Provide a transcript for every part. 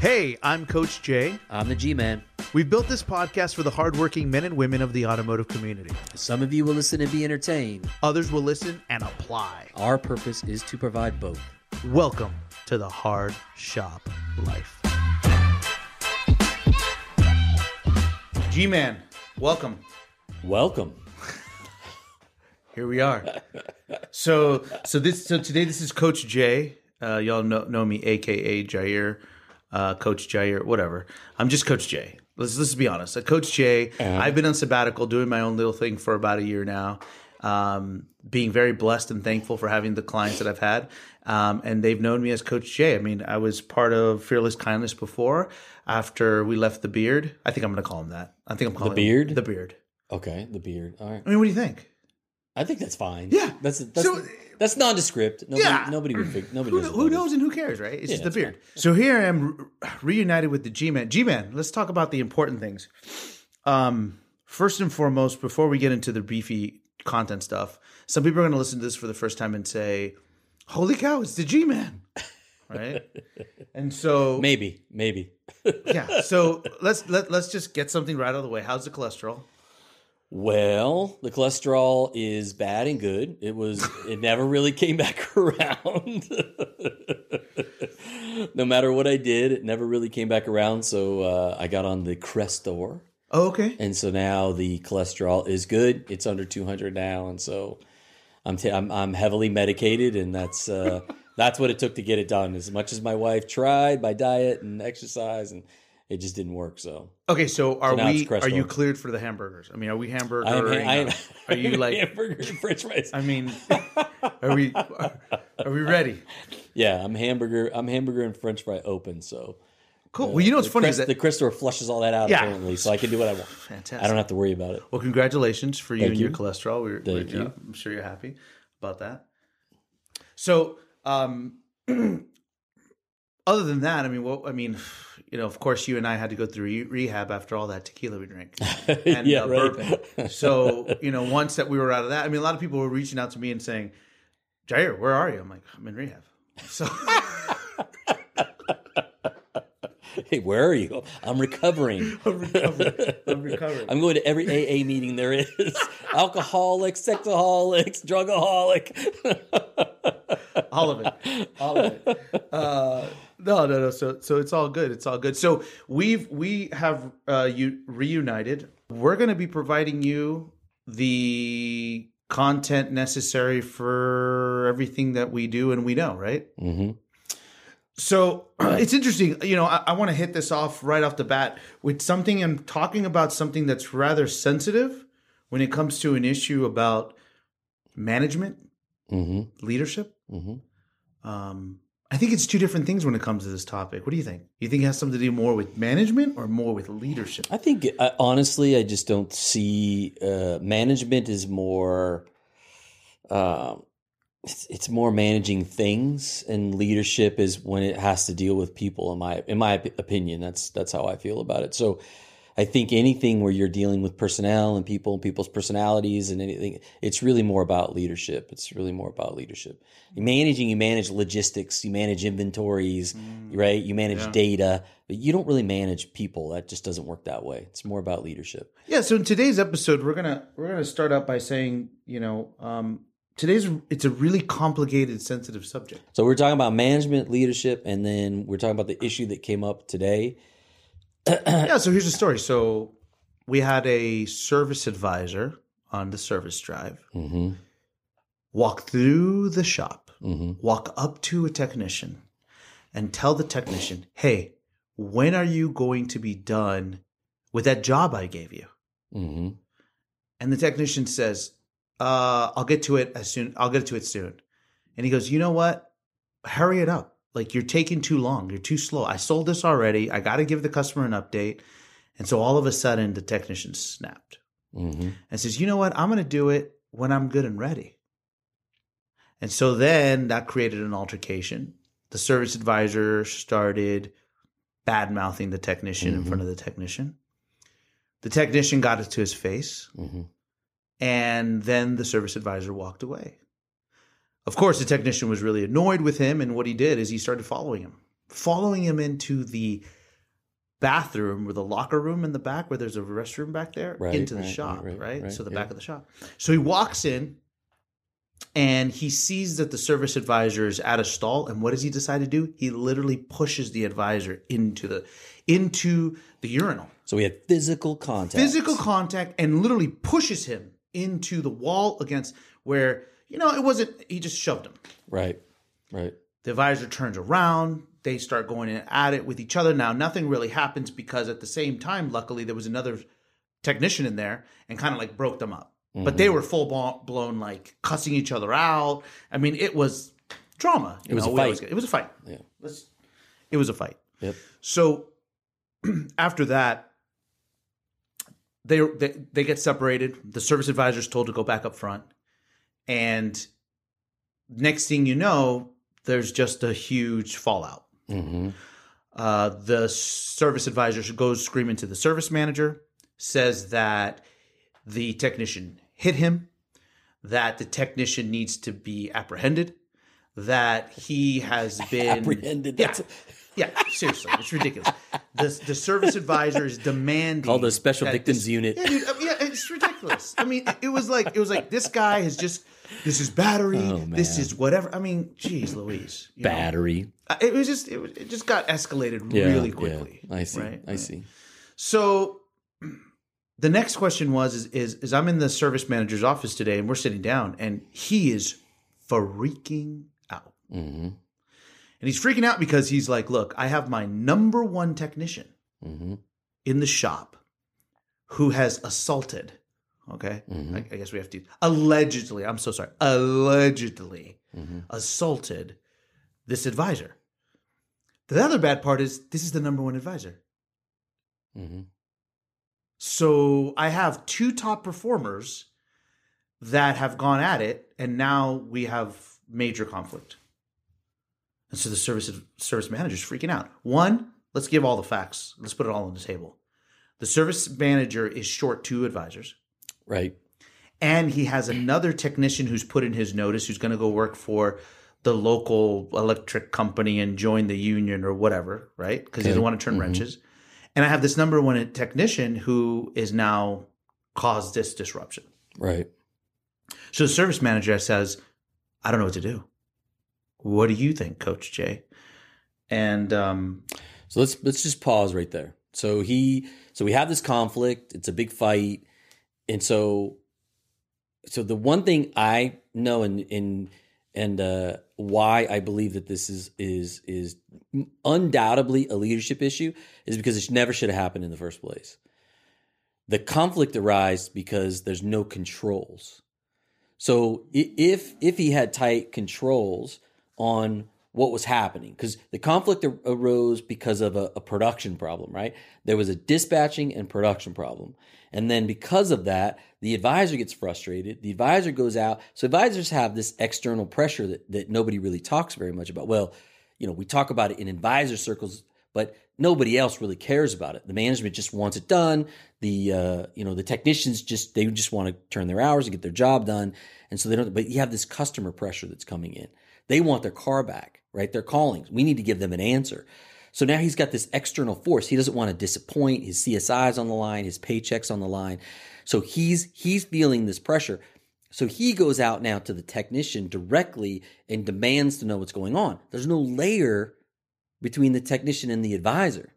Hey, I'm Coach Jay. I'm the G Man. We've built this podcast for the hardworking men and women of the automotive community. Some of you will listen and be entertained. Others will listen and apply. Our purpose is to provide both. Welcome to the Hard Shop Life. G Man, welcome. Welcome. Here we are. So, so this, so today this is Coach Jay. Uh, y'all know know me, aka Jair, uh, Coach or whatever. I'm just Coach Jay. Let's let's be honest. Uh, Coach Jay. I've been on sabbatical, doing my own little thing for about a year now. Um, being very blessed and thankful for having the clients that I've had, um, and they've known me as Coach Jay. I mean, I was part of Fearless Kindness before. After we left the beard, I think I'm going to call him that. I think I'm calling the beard? the beard. Okay, the beard. All right. I mean, what do you think? I think that's fine. Yeah. That's that's So- that's nondescript. Nobody, Yeah. Nobody would fig- nobody Who, knows who knows and who cares, right? It's Yeah, just the beard. So here I am re- reunited with the G Man. G Man, let's talk about the important things. Um, first and foremost, before we get into the beefy content stuff, some people are going to listen to this for the first time and say, "Holy cow, it's the G Man!" Right? and so, Maybe, maybe. yeah. So let's let let's just get something right out of the way. How's the cholesterol? Well, the cholesterol is bad and good. It was. It never really came back around. no matter what I did, it never really came back around. So uh, I got on the Crestor. Oh, okay. and so now the cholesterol is good. It's under 200 now, and so I'm t- I'm, I'm heavily medicated, and that's uh, that's what it took to get it done. As much as my wife tried by diet and exercise, and it just didn't work. So Okay, so are it's we? Are you cleared for the hamburgers? I mean, are we hamburger? I am. I am are you like? hamburger and French fries? I mean, are we? Are we ready? yeah, I'm hamburger. I'm hamburger and French fry open. So Cool. Well, you know what's funny Crest, is that the Crestor flushes all that out Yeah. apparently, so I can do what I want. fantastic. I don't have to worry about it. Well, congratulations for you Thank and your cholesterol. We're, we're, Thank you. I'm sure you're happy about that. So, um, other than that, I mean, what I mean, you know, of course, you and I had to go through re- rehab after all that tequila we drank and yeah, uh, right. So, you know, once that we were out of that, I mean, a lot of people were reaching out to me and saying, "Jair, where are you?" I'm like, "I'm in rehab." So, Hey, where are you? I'm recovering. I'm recovering. I'm recovering. I'm going to every AA meeting there is. Alcoholic, sexaholics, drugaholic. All of it. All of it. Uh no no no. So so it's all good. It's all good. So we've we have uh you reunited. We're going to be providing you the content necessary for everything that we do and we know right? Mm-hmm. so it's interesting. You know i, I want to hit this off right off the bat with something i'm talking about something that's rather sensitive when it comes to an issue about management Mm-hmm. leadership Mm-hmm. um, I think it's two different things when it comes to this topic. What do you think? You think it has something to do more with management or more with leadership? I think, I, honestly, I just don't see uh, management is more. Um, it's, it's more managing things, and leadership is when it has to deal with people. In my in my opinion, that's that's how I feel about it. So, I think anything where you're dealing with personnel and people and people's personalities and anything, it's really more about leadership. It's really more about leadership. You managing, you manage logistics, you manage inventories, right? You manage Yeah. data, but you don't really manage people. That just doesn't work that way. It's more about leadership. Yeah. So in today's episode, we're gonna we're gonna start out by saying, you know, um, today's it's a really complicated, sensitive subject. So we're talking about management, leadership, and then we're talking about the issue that came up today. yeah. So here's the story. So we had a service advisor on the service drive Mm-hmm. walk through the shop, Mm-hmm. walk up to a technician, and tell the technician, "Hey, when are you going to be done with that job I gave you?" Mm-hmm. And the technician says, uh, I'll get to it as soon. I'll get to it soon. And he goes, you know what? Hurry it up. Like you're taking too long. You're too slow. I sold this already. I got to give the customer an update. And so all of a sudden the technician snapped Mm-hmm. and says, you know what? I'm going to do it when I'm good and ready. And so then that created an altercation. The service advisor started bad mouthing the technician in Mhm. front of the technician. The technician got it to his face. Mm-hmm. And then the service advisor walked away. Of course, the technician was really annoyed with him, and what he did is he started following him following him into the bathroom or the locker room in the back where there's a restroom back there Right, into the right, shop, right, right, So the yeah. back of the shop. So he walks in and he sees that the service advisor is at a stall and what does he decide to do? He literally pushes the advisor into the into the urinal. So we had physical contact. Physical contact and literally pushes him into the wall against where you know it wasn't he just shoved him. Right. Right. The advisor turns around. They start going at it with each other. Now, nothing really happens because at the same time, luckily, there was another technician in there and kind of like broke them up. But they mm-hmm. were full blown, like cussing each other out. I mean, it was drama. you It was know, a we always fight. It was a fight. Yeah. Let's- It was a fight. Yep. So after that, they, they they get separated. The service advisor is told to go back up front, and next thing you know, there's just a huge fallout. hmm Uh, the service advisor goes screaming to the service manager, says that the technician hit him, that the technician needs to be apprehended, that he has been Apprehended. Yeah. Yeah, seriously, it's ridiculous. The the service advisor is demanding called the Special Victims this- Unit. Yeah, dude, mean, yeah, it's ridiculous. I mean, it was like it was like this guy has just this is battery, Oh, this is whatever. I mean, geez, Louise, you know? Battery. Uh, It was just it, was, it just got escalated Yeah, really yeah. quickly. I see. right? I see. So the next question was is, is is I'm in the service manager's office today and we're sitting down and he is freaking out. hmm And he's freaking out because he's like, "Look, I have my number one technician hmm in the shop who has assaulted okay? Mhm. I, I guess we have to allegedly i'm so sorry allegedly hmm assaulted this advisor. The other bad part is this is the number one advisor. Hmm so i have two top performers that have gone at it and now we have major conflict. And so the service service manager's freaking out. One let's give all the facts. Let's put it all on the table. The service manager is short two advisors Right. and he has another technician who's put in his notice who's going to go work for the local electric company and join the union or whatever, right? Because he doesn't want to turn Mhm. wrenches. And I have this number one technician who is now caused this disruption. Right. So the service manager says, I don't know what to do. What do you think, Coach Jay? And um, So let's let's just pause right there. So he so we have this conflict. It's a big fight, and so so the one thing I know and and and uh, why I believe that this is is is undoubtedly a leadership issue is because it never should have happened in the first place. The conflict arises because there's no controls. So if if he had tight controls on what was happening, because the conflict arose because of a, a production problem, right? There was a dispatching and production problem, and then because of that, the advisor gets frustrated. The advisor goes out. So advisors have this external pressure that that nobody really talks very much about. Well, you know, we talk about it in advisor circles, but nobody else really cares about it. The management just wants it done. The uh, you know the technicians just they just want to turn their hours and get their job done, and so they don't. But you have this customer pressure that's coming in. They want their car back, right? They're calling. We need to give them an answer. So now he's got this external force. He doesn't want to disappoint. His CSI's on the line. His paychecks on the line. So he's he's feeling this pressure. So he goes out now to the technician directly and demands to know what's going on. There's no layer between the technician and the advisor,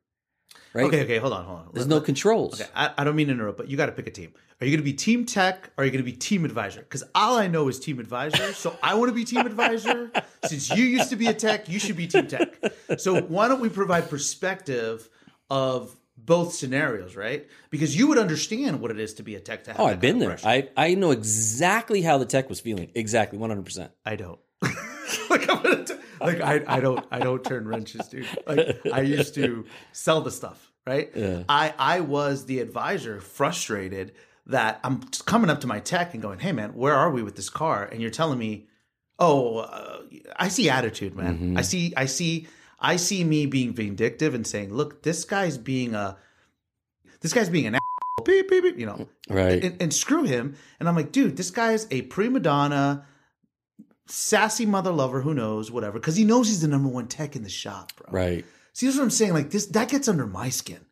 right? okay, okay, hold on, hold on. There's no controls. Okay, I, I don't mean to interrupt, but you got to pick a team. Are you going to be team tech or are you going to be team advisor? Because all I know is team advisor. So I want to be team advisor. Since you used to be a tech, you should be team tech. So why don't we provide perspective of both scenarios, right? Because you would understand what it is to be a tech. To have Oh, I've been there. I, I know exactly how the tech was feeling. Exactly, 100%. I don't. like I'm gonna t- like I, I don't I don't turn wrenches, dude. Like I used to sell the stuff, right? Yeah. I I was the advisor, frustrated that I'm just coming up to my tech and going, "Hey, man, where are we with this car?" And you're telling me, "Oh, uh, I see attitude, man. Mm-hmm. I see I see I see me being vindictive and saying, look, this guy's being a this guy's being an." asshole. Beep, beep, beep, you know, Right. and, and screw him. And I'm like, dude, this guy's a prima donna, sassy mother lover, who knows, whatever, because he knows he's the number one tech in the shop, bro. Right. See, that's what I'm saying. Like this, that gets under my skin.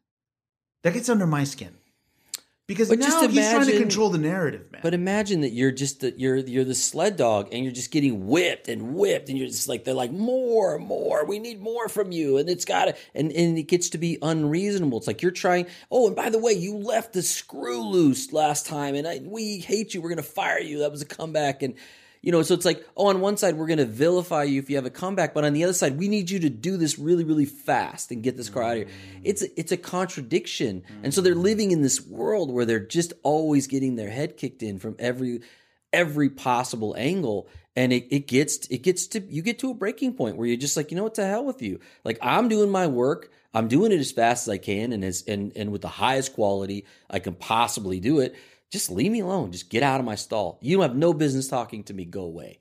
That gets under my skin because But now just he's trying to control the narrative, man. But imagine that you're just the you're you're the sled dog and you're just getting whipped and whipped and you're just like they're like more more we need more from you and it's got to and and it gets to be unreasonable. It's like you're trying. Oh, and by the way, you left the screw loose last time and I, we hate you. We're gonna fire you. That was a comeback and. You know, so it's like, oh, on one side we're going to vilify you if you have a comeback, but on the other side we need you to do this really, really fast and get this car out of here. It's a, it's a contradiction, and so they're living in this world where they're just always getting their head kicked in from every every possible angle, and it, it gets it gets to you get to a breaking point where you're just like, you know what, to hell with you. Like I'm doing my work, I'm doing it as fast as I can, and as and and with the highest quality I can possibly do it just leave me alone. Just get out of my stall. You don't have no business talking to me. Go away.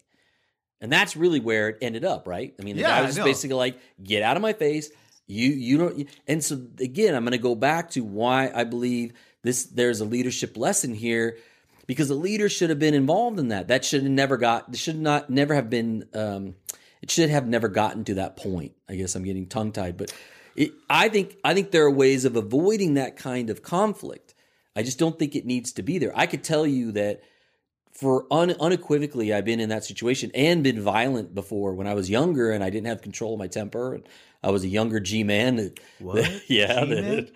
And that's really where it ended up, right? I mean, the Yeah, guy was just basically like, get out of my face. You you don't and so again, I'm gonna go back to why I believe this there's a leadership lesson here because the leader should have been involved in that. That should have never got should not never have been um it should have never gotten to that point. I guess I'm getting tongue tied, but it, I think I think there are ways of avoiding that kind of conflict. I just don't think it needs to be there. I could tell you that for un, unequivocally, I've been in that situation and been violent before when I was younger and I didn't have control of my temper. And I was a younger G man. That, What? yeah, G-man?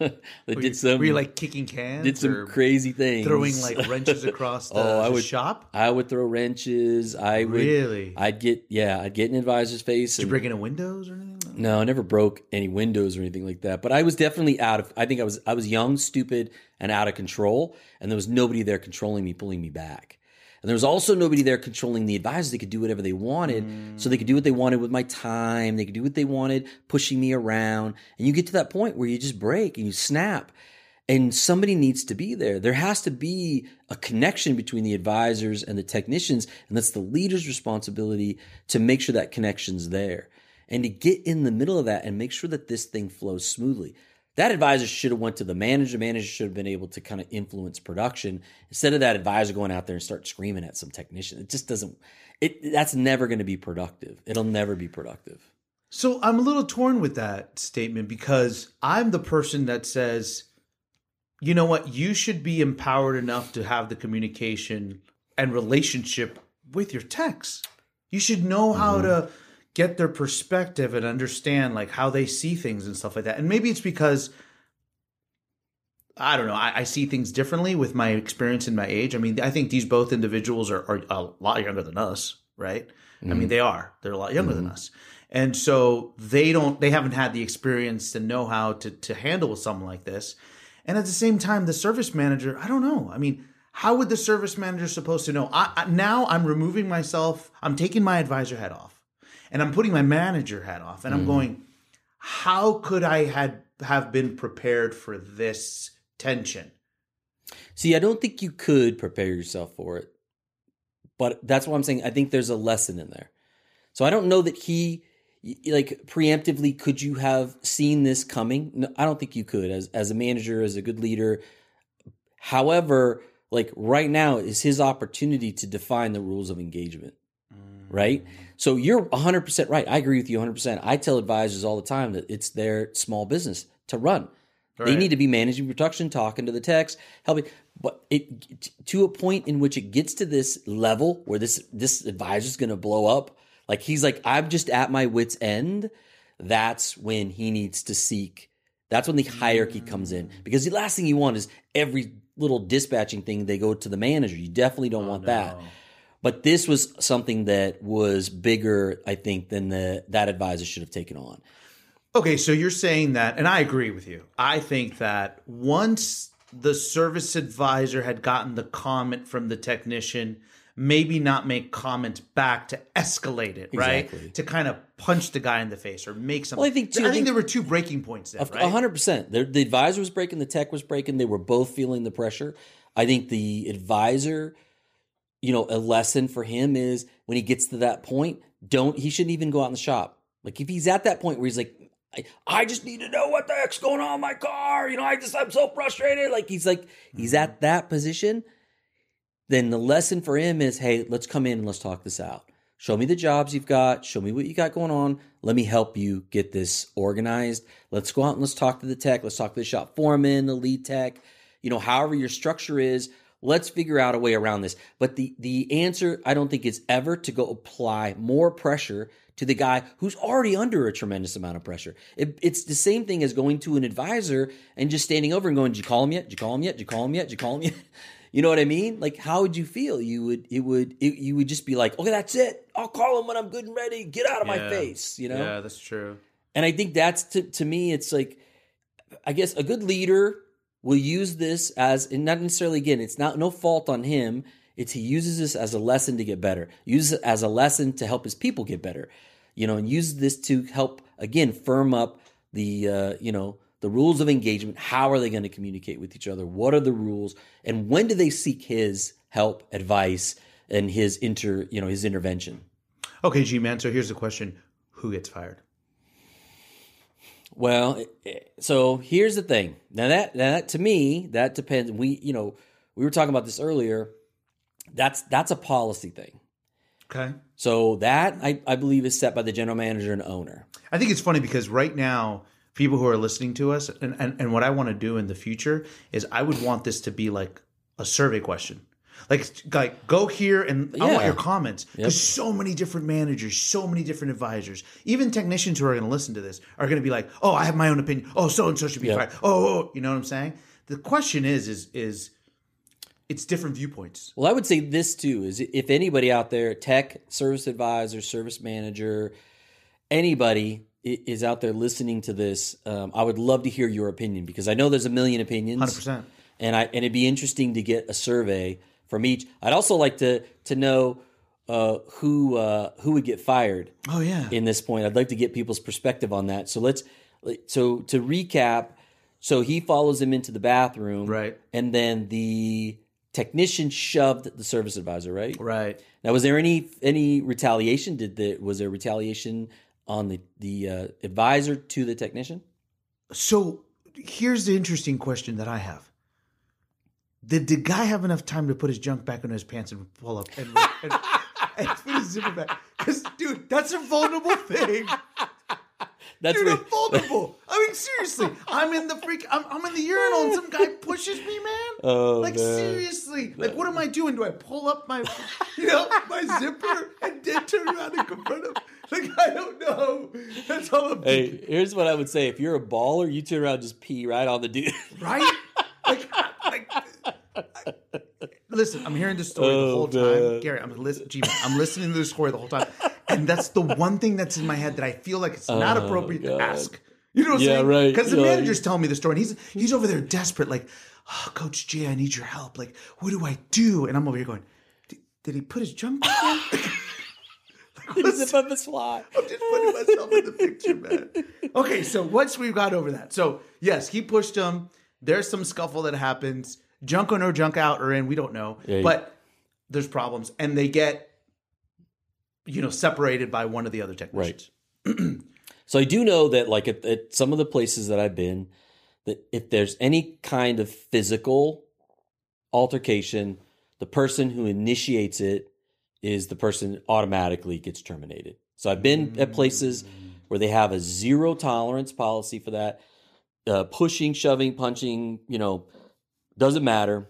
that, that were, did you, some were you like kicking cans? did some crazy things, throwing like wrenches across oh, the, Oh, I the would- shop? I would throw wrenches. I would. Really? I'd get yeah. I'd get an advisor's face. Did you and- break into windows or anything? no, I never broke any windows or anything like that. But I was definitely out of. I think I was. I was young, stupid, and out of control. And there was nobody there controlling me, pulling me back. And there was also nobody there controlling the advisors. They could do whatever they wanted. So they could do what they wanted with my time. They could do what they wanted, pushing me around. And you get to that point where you just break and you snap. And somebody needs to be there. There has to be a connection between the advisors and the technicians. And that's the leader's responsibility to make sure that connection's there and to get in the middle of that and make sure that this thing flows smoothly. That advisor should have went to the manager. The manager should have been able to kind of influence production instead of that advisor going out there and start screaming at some technician. It just doesn't. It that's never going to be productive. It'll never be productive. So I'm a little torn with that statement because I'm the person that says, you know what, you should be empowered enough to have the communication and relationship with your techs. You should know how mm-hmm. to get their perspective and understand like how they see things and stuff like that. And maybe it's because I don't know. I, I see things differently with my experience and my age. I mean, I think these both individuals are, are a lot younger than us, right? I mean, mm-hmm. they are. They're a lot younger than mm-hmm. us, and so they don't. They haven't had the experience to know how to to handle with something like this. And at the same time, the service manager, I don't know. I mean, how would the service manager supposed to know? I, I, now I'm removing myself. I'm taking my advisor hat off, and I'm putting my manager hat off, and I'm mm. going. How could I had have been prepared for this tension? See, I don't think you could prepare yourself for it, but that's what I'm saying I think there's a lesson in there. So I don't know that he like preemptively could you have seen this coming? No, I don't think you could as as a manager, as a good leader. However, like right now is his opportunity to define the rules of engagement. Right? So you're 100% right. I agree with you 100%. I tell advisors all the time that it's their small business to run. They need to be managing production, talking to the techs, helping. But it to a point in which it gets to this level where this this advisor's going to blow up. Like he's like, I'm just at my wits end. That's when he needs to seek. That's when the hierarchy comes in mm. because the last thing you want is every little dispatching thing they go to the manager. You definitely don't oh, want that. But this was something that was bigger, I think, than the that advisor should have taken on. Okay, so you're saying that, and I agree with you. I think that once the service advisor had gotten the comment from the technician, maybe not make comments back to escalate it, right? To kind of punch the guy in the face or make something. Well, I think, too, I I think think- there were two breaking points there, right? A hundred percent. The the advisor was breaking, the tech was breaking. They were both feeling the pressure. I think the advisor, you know, a lesson for him is when he gets to that point, don't he shouldn't even go out in the shop. Like if he's at that point where he's like, I, I just need to know what the heck's going on in my car. You know, I just I'm so frustrated. Like he's like he's mm-hmm. at that position. Then the lesson for him is, hey, let's come in and let's talk this out. Show me the jobs you've got. Show me what you got going on. Let me help you get this organized. Let's go out and let's talk to the tech. Let's talk to the shop foreman, the lead tech, you know, however your structure is. Let's figure out a way around this. But the the answer I don't think is ever to go apply more pressure to the guy who's already under a tremendous amount of pressure. It, it's the same thing as going to an advisor and just standing over and going, "Did you call him yet? Did you call him yet? Did you call him yet? Did you call him yet?" You know what I mean? Like, how would you feel? You would, it would, it, you would just be like, okay, that's it. I'll call him when I'm good and ready. Get out of my face. You know? Yeah, that's true. And I think that's to to me, it's like, I guess a good leader will use this as, and not necessarily again, it's not no fault on him. It's he uses this as a lesson to get better. Uses it as a lesson to help his people get better. You know, and uses this to help again firm up the uh, you know the rules of engagement. How are they going to communicate with each other? What are the rules? And when do they seek his help, advice, and his inter you know his intervention? Okay, G man. So here's the question: Who gets fired? Well, so here's the thing. Now that now that to me that depends. We you know we were talking about this earlier. That's that's a policy thing. Okay. So that I, I believe is set by the general manager and owner. I think it's funny because right now, people who are listening to us, and, and, and what I want to do in the future is I would want this to be like a survey question. Like, like go here and I want Yeah. your comments because so many different managers, so many different advisors, even technicians who are going to listen to this are going to be like, "Oh, I have my own opinion. Oh, so and so should be fired. Oh, oh," you know what I'm saying? The question is, is, is it's different viewpoints. Well, I would say this too is if anybody out there, tech, service advisor, service manager, anybody i- is out there listening to this, um, I would love to hear your opinion because I know there's a million opinions. Hundred percent. and I and it'd be interesting to get a survey from each. I'd also like to to know uh, who uh, who would get fired Oh yeah. in this point. I'd like to get people's perspective on that. So let's so to recap. So he follows him into the bathroom, Right. And then the technician shoved the service advisor, right? right. Now, was there any any retaliation? Did the was there retaliation on the the uh, advisor to the technician? So here's the interesting question that I have. Did the guy have enough time to put his junk back in his pants and pull up and, and, and put his zipper back? Because, dude, that's a vulnerable thing. That's Dude, I'm vulnerable. I mean, seriously, I'm in the freak. I'm, I'm in the urinal and some guy pushes me, man. Oh, like man. seriously, like what am I doing? Do I pull up my, you know, my zipper and then turn around and confront him? Like I don't know. That's all I'm thinking. Hey, here's what I would say: if you're a baller, you turn around and just pee right on the dude. right? Like, like, listen, I'm hearing this story the Oh, whole time, man. Gary. I'm listening. I'm listening to this story the whole time, and that's the one thing that's in my head that I feel like it's not Oh, appropriate to ask. You know what I'm Yeah, saying? right. Because the You're like- manager's telling me the story, and he's he's over there desperate, like, oh, Coach J, I need your help. Like, what do I do? And I'm over here going, did, did he put his jump back in? Like, what's- Zip up his fly. I'm just putting myself in the picture, man. Okay, so once we've got over that, so yes, he pushed him. There's some scuffle that happens. Junk in or junk out or in, we don't know. Yeah, but there's problems, and they get, you know, separated by one of the other technicians. So I do know that, like at, at some of the places that I've been, that if there's any kind of physical altercation, the person who initiates it is the person automatically gets terminated. So I've been at places where they have a zero tolerance policy for that. Uh, pushing, shoving, punching, you know, doesn't matter.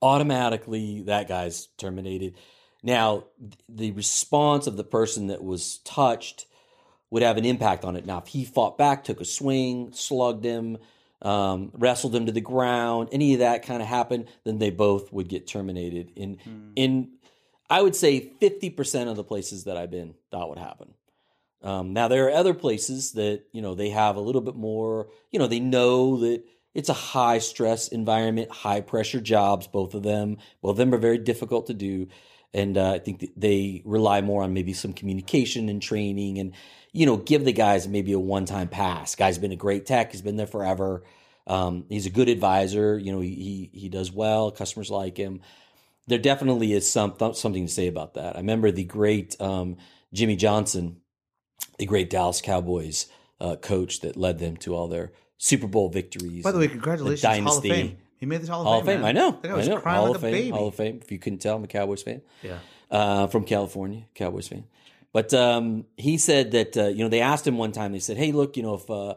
Automatically, that guy's terminated. Now, the response of the person that was touched would have an impact on it. Now, if he fought back, took a swing, slugged him, um, wrestled him to the ground, any of that kind of happened, then they both would get terminated. In in, I would say fifty percent of the places that I've been, that would happen. Um, now there are other places that you know they have a little bit more. You know they know that it's a high stress environment, high pressure jobs. Both of them, both of them are very difficult to do, and uh, I think they rely more on maybe some communication and training, and you know give the guys maybe a one time pass. Guy's been a great tech. He's been there forever. Um, he's a good advisor. You know he he, he does well. Customers like him there definitely is some something to say about that. I remember the great um, Jimmy Johnson, the great Dallas Cowboys uh, coach that led them to all their Super Bowl victories. By the way, congratulations, Hall of dynasty. Fame. He made this Hall of Hall of Fame. Fame. I know. That guy I was know. crying Hall like of a Fame. baby. Hall of Fame. If you couldn't tell, I'm a Cowboys fan. Yeah. uh, from California, Cowboys fan. But um, he said that uh, you know they asked him one time. They said, "Hey, look, you know, if uh,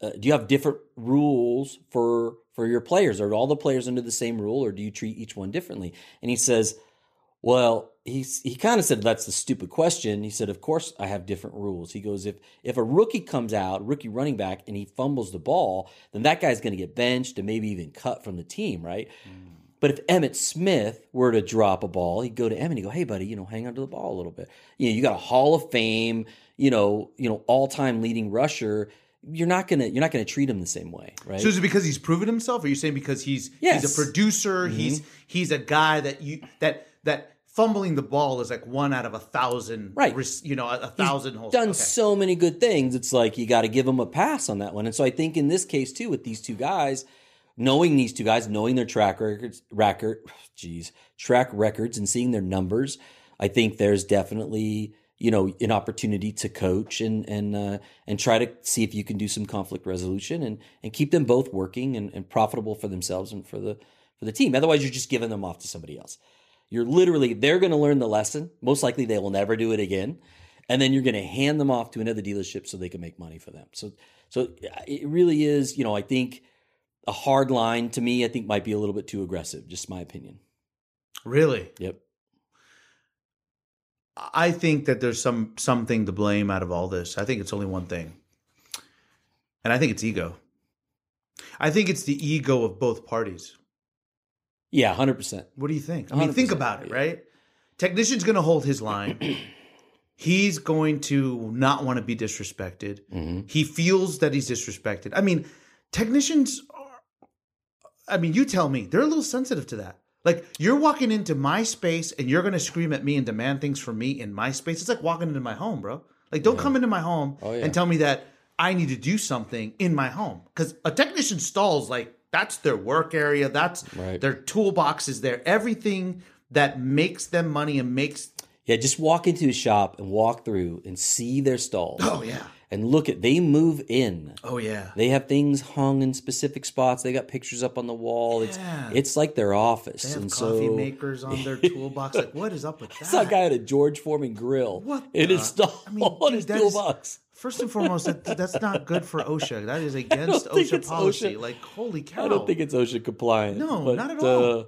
uh, do you have different rules for for your players? Are all the players under the same rule, or do you treat each one differently?" And he says, "Well." He's, he kind of said that's the stupid question. He said, "Of course I have different rules." He goes, "If if a rookie comes out, rookie running back, and he fumbles the ball, then that guy's going to get benched and maybe even cut from the team, right?" Mm. But if Emmitt Smith were to drop a ball, he'd go to Emmitt and go, "Hey, buddy, you know, hang on to the ball a little bit. You know, you got a Hall of Fame, you know, you know, all time leading rusher. You're not gonna you're not gonna treat him the same way, right? So is it because he's proven himself? Or are you saying because he's Yes. he's a producer? He's mm-hmm. he's a guy that you that that fumbling the ball is like one out of a thousand, Right. You know, a, a thousand holes. done Okay. so many good things. It's like you got to give him a pass on that one. And so I think in this case too, with these two guys, knowing these two guys, knowing their track records, record, geez, track records, and seeing their numbers, I think there's definitely you know an opportunity to coach and and uh, and try to see if you can do some conflict resolution and and keep them both working and, and profitable for themselves and for the for the team. Otherwise, you're just giving them off to somebody else. You're literally they're going to learn the lesson. Most likely, they will never do it again and then you're going to hand them off to another dealership so they can make money for them. So, so it really is, you know, I think a hard line to me, I think might be a little bit too aggressive. Just my opinion. Really, Yep. I think that there's some something to blame out of all this. I think it's only one thing, and I think it's ego. I think it's the ego of both parties. Yeah, hundred percent. What do you think? I mean, think 100%, about it, yeah. right? Technician's going to hold his line. he's going to not want to be disrespected. Mhm. He feels that he's disrespected. I mean, technicians are, I mean, you tell me, they're a little sensitive to that. Like, you're walking into my space and you're going to scream at me and demand things from me in my space. It's like walking into my home, bro. Like, don't come into my home Oh, yeah. and tell me that I need to do something in my home. Because a technician stalls, like, that's their work area. That's Right. their toolbox is there. Everything that makes them money and makes. Yeah, just walk into a shop and walk through and see their stalls Oh, yeah. And look at. They move in. Oh, yeah. They have things hung in specific spots. They got pictures up on the wall. It's Yeah. it's like their office. They have and coffee so makers on their toolbox. Like, what is up with that? A guy at a George Foreman grill What in the- his stall I mean, on dude, his that is- toolbox. First and foremost, that, that's not good for OSHA. That is against OSHA policy. OSHA. Like, holy cow! I don't think it's OSHA compliant. No, but, not at all. Uh,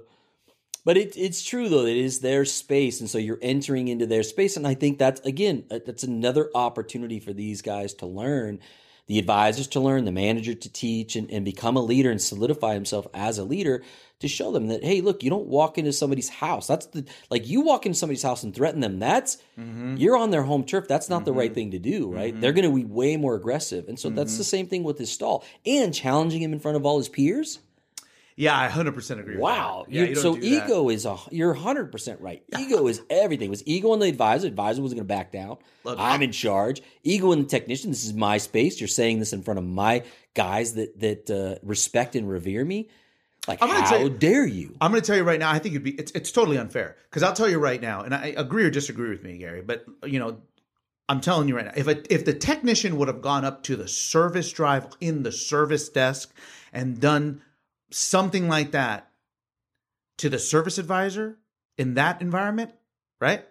but it, it's true though; it is their space, and so you're entering into their space. And I think that's again, that's another opportunity for these guys to learn, the advisors to learn, the manager to teach, and, and become a leader and solidify himself as a leader to show them that hey, look, you don't walk into somebody's house. That's the like you walk into somebody's house and threaten them. That's Mm-hmm. you're on their home turf. That's not the right thing to do, right? They're going to be way more aggressive, and so Mm-hmm. that's the same thing with his stall and challenging him in front of all his peers. Yeah, I hundred percent agree. Wow. With that. Yeah, you so ego is a you're 100% right. Ego is everything. It was ego in the advisor. Advisor wasn't going to back down. Look, I'm in charge. Ego in the technician. This is my space. You're saying this in front of my guys that that uh, respect and revere me. Like I'm gonna how tell you- dare you? I'm going to tell you right now. I think it'd be it's it's totally unfair because I'll tell you right now, and I agree or disagree with me, Gary. But you know, I'm telling you right now, if a, if the technician would have gone up to the service drive in the service desk and done something like that to the service advisor in that environment, right?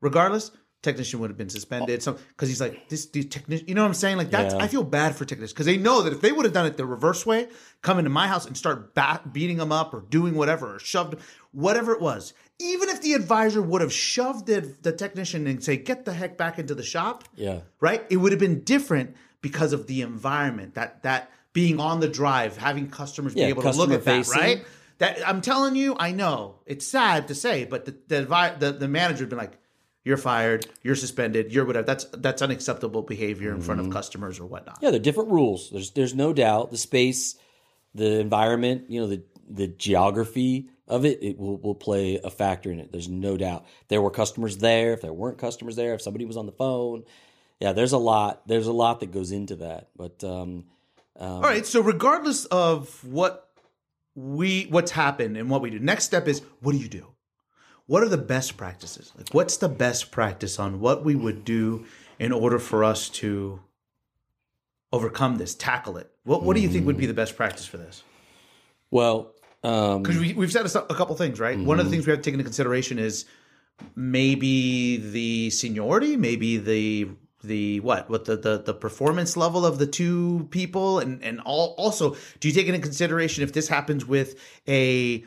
Regardless, technician would have been suspended. So because he's like this, these technician, you know what I'm saying? Like that's Yeah. I feel bad for technicians because they know that if they would have done it the reverse way, come into my house and start bat- beating them up or doing whatever or shoved whatever it was, even if the advisor would have shoved the, the technician and say get the heck back into the shop, Yeah. right? It would have been different because of the environment that that being on the drive, having customers Yeah, be able to look customer at that, right? That I'm telling you, I know it's sad to say, but the the the, the manager would been like, "You're fired. You're suspended. You're whatever." That's that's unacceptable behavior in front of customers or whatnot. Yeah, they're different rules. There's there's no doubt the space, the environment, you know, the the geography of it, it will, will play a factor in it. There's no doubt. If there were customers there, if there weren't customers there, if somebody was on the phone, yeah, there's a lot. There's a lot that goes into that. But um, All right. So regardless of what we what's happened and what we do, next step is what do you do? What are the best practices? Like, what's the best practice on what we would do in order for us to overcome this, tackle it? What What do you think would be the best practice for this? well, um, Because we, we've said a, a couple things, right? One of the things we have to take into consideration is maybe the seniority, maybe the the what what the, the the performance level of the two people? And and all also do you take into consideration if this happens with a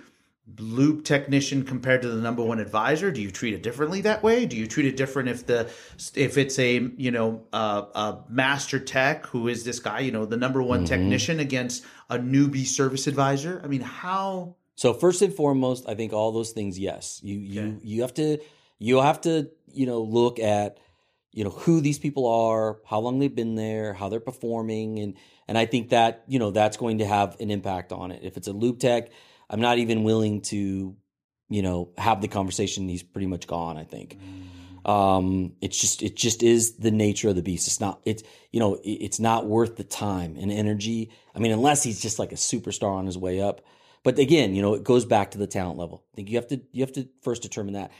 lube technician compared to the number one advisor do you treat it differently that way? Do you treat it different if the if it's a you know uh, a master tech who is this guy you know the number one technician against a newbie service advisor? I mean how So first and foremost, I think all those things, yes. You you you have to you have to, you know, look at you know who these people are, how long they've been there, how they're performing and and I think that, you know, that's going to have an impact on it. If it's a lube tech, I'm not even willing to, you know, have the conversation. He's pretty much gone, I think. Um, it's just it just is the nature of the beast. It's not it's you know it's not worth the time and energy. I mean, unless he's just like a superstar on his way up. But again, you know, it goes back to the talent level. I think you have to you have to first determine that.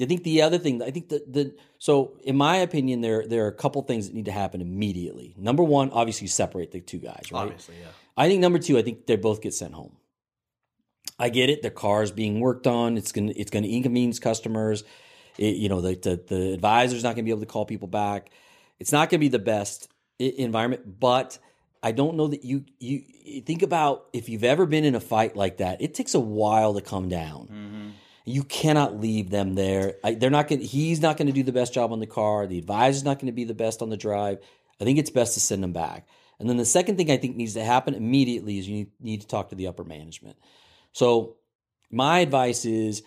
I think the other thing, I think the the so in my opinion, there there are a couple things that need to happen immediately. Number one, obviously, you separate the two guys, right? obviously yeah I think number two, I think they both get sent home. I get it. Their car's being worked on. It's gonna it's gonna inconvenience customers. It, you know, the, the the advisor's not gonna be able to call people back. It's not gonna be the best environment, but I don't know that you you you think about if you've ever been in a fight like that. It takes a while to come down. Mm-hmm. You cannot leave them there. I, they're not going. He's not going to do the best job on the car. The advisor's not going to be the best on the drive. I think it's best to send them back. And then the second thing I think needs to happen immediately is you need, need to talk to the upper management. So my advice is,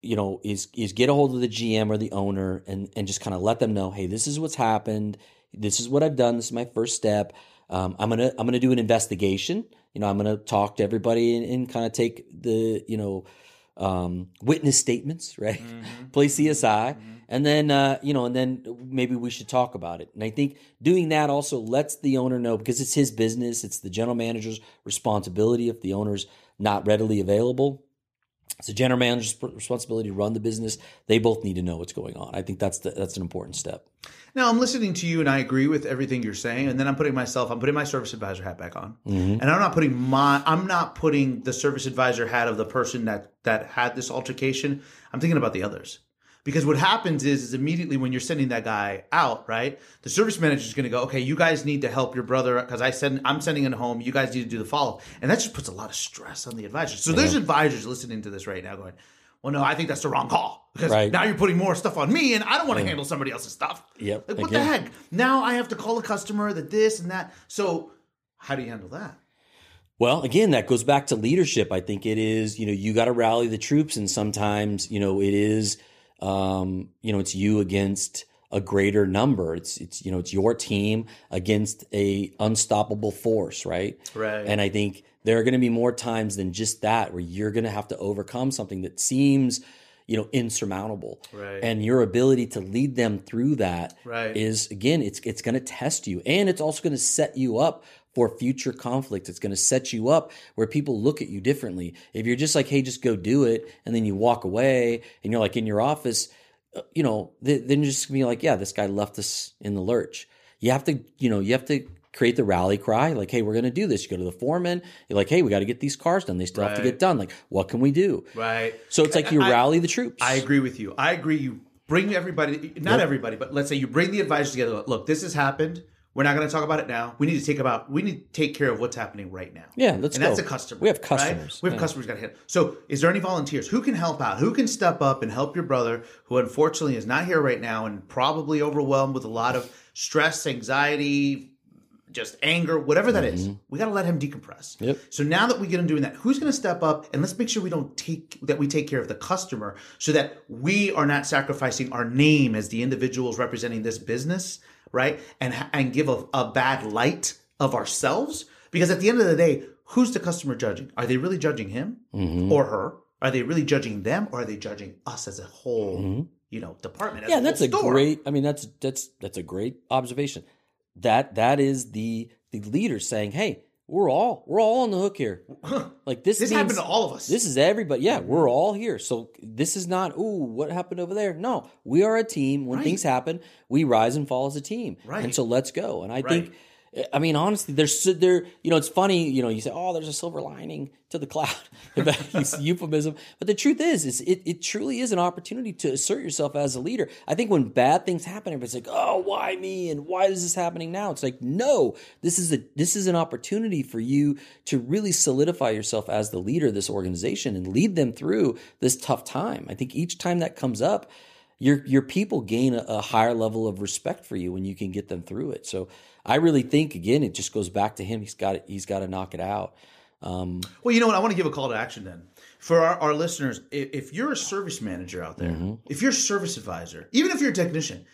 you know, is is get a hold of the GM or the owner and and just kind of let them know, hey, this is what's happened. This is what I've done. This is my first step. Um, I'm gonna I'm gonna do an investigation. You know, I'm gonna talk to everybody and, and kind of take the you know um, witness statements, right? Play CSI, and then uh, you know, and then maybe we should talk about it. And I think doing that also lets the owner know because it's his business. It's the general manager's responsibility if the owner's not readily available. It's the general manager's responsibility to run the business. They both need to know what's going on. I think that's the, that's an important step. Now I'm listening to you and I agree with everything you're saying, and then I'm putting myself, I'm putting my service advisor hat back on, mm-hmm. and I'm not putting my, I'm not putting the service advisor hat of the person that that had this altercation. I'm thinking about the others, because what happens is, is immediately when you're sending that guy out, right? The service manager is going to go, okay, you guys need to help your brother because I send, I'm sending it home. You guys need to do the follow, up, and that just puts a lot of stress on the advisor. So there's advisors listening to this right now going. Well, no, I think that's the wrong call because Right. now you're putting more stuff on me, and I don't want to handle somebody else's stuff. Yep, Like, what again. the heck? Now I have to call a customer that this and that. So, how do you handle that? Well, again, that goes back to leadership. I think it is, you know, you got to rally the troops, and sometimes, you know, it is, um, you know, it's you against a greater number. It's, it's, you know, it's your team against a unstoppable force, right? Right. And I think there are going to be more times than just that where you're going to have to overcome something that seems, you know, insurmountable. Right. And your ability to lead them through that Right. is again, it's it's going to test you, and it's also going to set you up for future conflict. It's going to set you up where people look at you differently. If you're just like, hey, just go do it, and then you walk away, and you're like in your office, uh, you know, then you're just gonna be like, yeah, this guy left us in the lurch. You have to, you know, you have to create the rally cry, like, hey, we're gonna do this. You go to the foreman, you're like, hey, we got to get these cars done. They still have to get done. Like, what can we do? Right. So it's like you I- rally the troops. I agree with you. I agree. You bring everybody, not everybody, but let's say you bring the advisors together. Look, this has happened. We're not going to talk about it now. We need to take about. We need to take care of what's happening right now. Yeah, let's and that's a customer. We have right? customers. We have Yeah. customers got to hit. So, is there any volunteers who can help out? Who can step up and help your brother, who unfortunately is not here right now and probably overwhelmed with a lot of stress, anxiety, just anger, whatever that is. We got to let him decompress. Mm-hmm. Yep. So now that we get him doing that, who's going to step up and let's make sure we don't take that we take care of the customer so that we are not sacrificing our name as the individuals representing this business, right? And and give a, a bad light of ourselves because at the end of the day, who's the customer judging? Are they really judging him Mm-hmm. or her? Are they really judging them or are they judging us as a whole, you know, department? as Mm-hmm. yeah, a that's a store? great. I mean, that's that's that's a great observation. That that is the the leader saying, "Hey, we're all we're all on the hook here. Like this. This means- happened to all of us. This is everybody. Yeah, we're all here. So this is not. Ooh, what happened over there? No, we are a team. When Right. things happen, we rise and fall as a team. Right. And so let's go. And I think I mean, honestly, there's there. You know, it's funny. You know, you say, "Oh, there's a silver lining to the cloud." euphemism, but the truth is, is it, it truly is an opportunity to assert yourself as a leader. I think when bad things happen, everybody's like, "Oh, why me?" and "Why is this happening now?" It's like, no, this is a this is an opportunity for you to really solidify yourself as the leader of this organization and lead them through this tough time. I think each time that comes up your your people gain a, a, higher level of respect for you when you can get them through it. So I really think again, it just goes back to him. He's got it. He's got to knock it out. Um, well, you know what? I want to give a call to action then for our, our listeners. If, if, you're a service manager out there, mm-hmm. if you're a service advisor, even if you're a technician,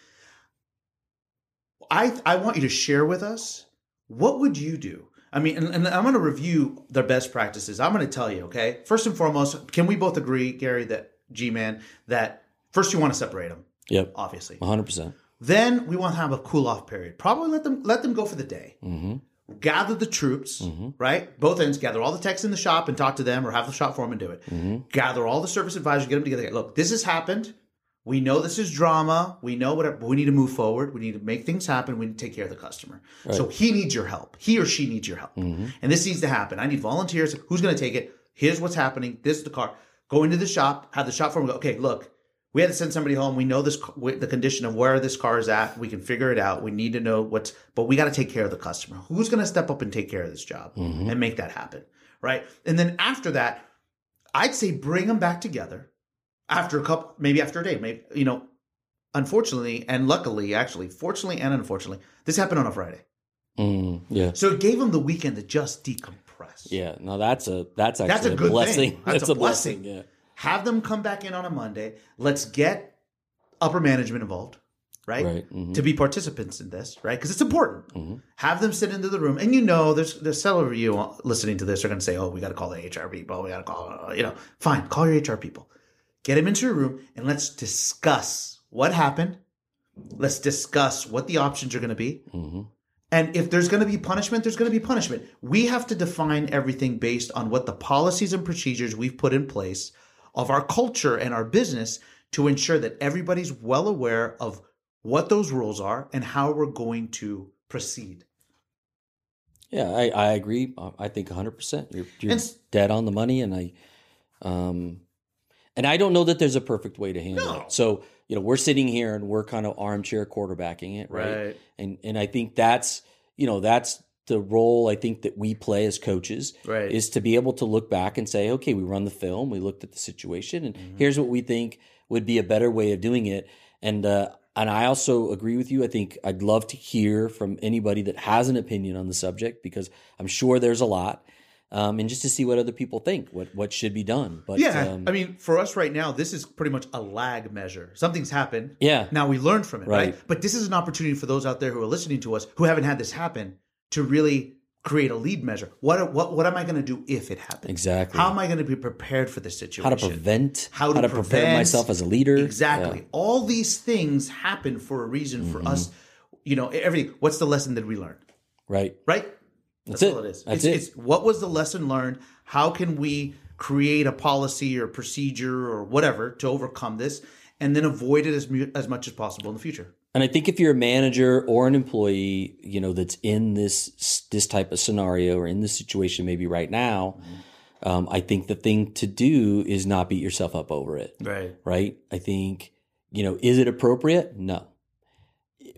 I I want you to share with us what would you do. I mean, and, and I'm going to review their best practices. I'm going to tell you, okay. First and foremost, can we both agree, Gary, that G man, that first you want to separate them. Yep. Obviously. 100. percent then we want to have a cool off period. Probably let them let them go for the day. Mm-hmm. Gather the troops, mm-hmm. right? Both ends. Gather all the techs in the shop and talk to them, or have the shop form and do it. Mm-hmm. Gather all the service advisors, get them together. Look, this has happened. We know this is drama. We know whatever. We need to move forward. We need to make things happen. We need to take care of the customer. Right. So he needs your help. He or she needs your help, mm-hmm. and this needs to happen. I need volunteers. Who's going to take it? Here's what's happening. This is the car. Go into the shop. Have the shop foreman go. Okay, look we had to send somebody home. We know this the condition of where this car is at. We can figure it out. We need to know what's, but we got to take care of the customer. Who's going to step up and take care of this job mm-hmm. and make that happen, right? And then after that, I'd say bring them back together after a couple, maybe after a day, maybe you know. Unfortunately, and luckily, actually, fortunately and unfortunately, this happened on a Friday. Mm, yeah. So it gave them the weekend to just decompress. Yeah. No, that's a that's actually that's a, good blessing. Thing. That's, that's a, a blessing. blessing. Yeah have them come back in on a Monday. Let's get upper management involved, right? right. Mm-hmm. To be participants in this, right? Because it's important. Mm-hmm. Have them sit into the room, and you know, there's there's several of you listening to this are going to say, "Oh, we got to call the HR people. We got to call, you know, fine, call your HR people, get them into your room, and let's discuss what happened. Let's discuss what the options are going to be." Mm-hmm. And if there's going to be punishment, there's going to be punishment. We have to define everything based on what the policies and procedures we've put in place of our culture and our business to ensure that everybody's well aware of what those rules are and how we're going to proceed. Yeah, I, I agree. I think 100%. You're, you're and, dead on the money. And I, um, and I don't know that there's a perfect way to handle no. it. So, you know, we're sitting here and we're kind of armchair quarterbacking it, right? right? And and I think that's, you know, that's the role I think that we play as coaches right. is to be able to look back and say, okay, we run the film, we looked at the situation, and mm-hmm. here's what we think would be a better way of doing it. And uh, and I also agree with you. I think I'd love to hear from anybody that has an opinion on the subject because I'm sure there's a lot. Um, and just to see what other people think, what what should be done. But yeah, um, I mean, for us right now, this is pretty much a lag measure. Something's happened. Yeah. Now we learned from it, right? right? But this is an opportunity for those out there who are listening to us who haven't had this happen to really create a lead measure. What what what am I going to do if it happens? Exactly. How am I going to be prepared for this situation? How to prevent? How to, how to prevent, prepare myself as a leader? Exactly. Yeah. All these things happen for a reason mm-hmm. for us. You know, everything. What's the lesson that we learned? Right. Right. That's, That's all it is. That's it's, it. It's what was the lesson learned? How can we create a policy or procedure or whatever to overcome this, and then avoid it as as much as possible in the future? And I think if you're a manager or an employee, you know, that's in this this type of scenario or in this situation, maybe right now, mm-hmm. um, I think the thing to do is not beat yourself up over it. Right. Right. I think you know, is it appropriate? No.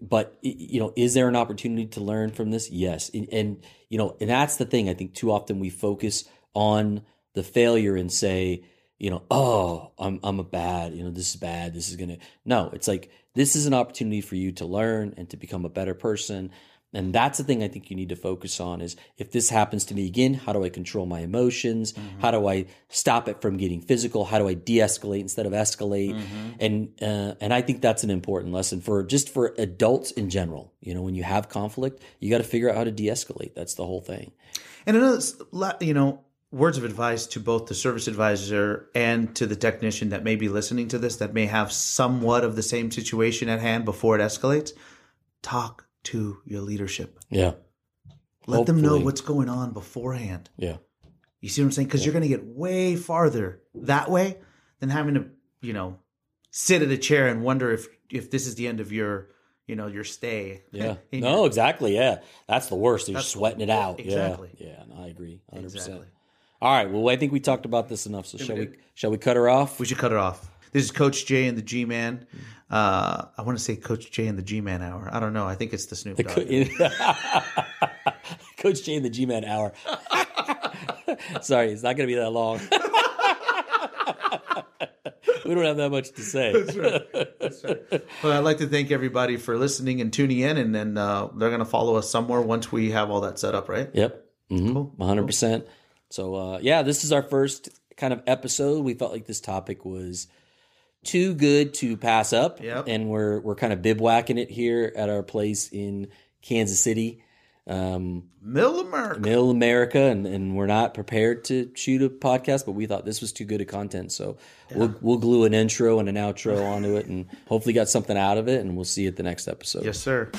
But you know, is there an opportunity to learn from this? Yes. And, and you know, and that's the thing. I think too often we focus on the failure and say, you know, oh, I'm I'm a bad, you know, this is bad. This is gonna. No, it's like this is an opportunity for you to learn and to become a better person. And that's the thing I think you need to focus on is if this happens to me again, how do I control my emotions? Mm-hmm. How do I stop it from getting physical? How do I de-escalate instead of escalate? Mm-hmm. And uh, and I think that's an important lesson for just for adults in general. You know, when you have conflict, you got to figure out how to de-escalate. That's the whole thing. And another, you know, words of advice to both the service advisor and to the technician that may be listening to this that may have somewhat of the same situation at hand before it escalates talk to your leadership yeah let Hopefully. them know what's going on beforehand yeah you see what i'm saying because yeah. you're going to get way farther that way than having to you know sit at a chair and wonder if if this is the end of your you know your stay. Yeah. no, exactly. Yeah. That's the worst. You're sweating it out. Exactly. Yeah. Yeah. No, I agree. 100%. Exactly. All right. Well, I think we talked about this enough. So shall we, shall we cut her off? We should cut her off. This is Coach J and the G Man. Uh, I want to say Coach J and the G Man Hour. I don't know. I think it's the Snoop Dogg. Coach J and the G Man Hour. Sorry, it's not going to be that long. we don't have that much to say. Well, I'd like to thank everybody for listening and tuning in, and then uh, they're going to follow us somewhere once we have all that set up, right? Yep. Mm-hmm. Cool. 100%. So, uh, yeah, this is our first kind of episode. We felt like this topic was too good to pass up. Yep. And we're, we're kind of bivouacking it here at our place in Kansas City, um, Middle America. Middle America. And, and we're not prepared to shoot a podcast, but we thought this was too good of content. So we'll, we'll glue an intro and an outro onto it and hopefully got something out of it. And we'll see you at the next episode. Yes, sir.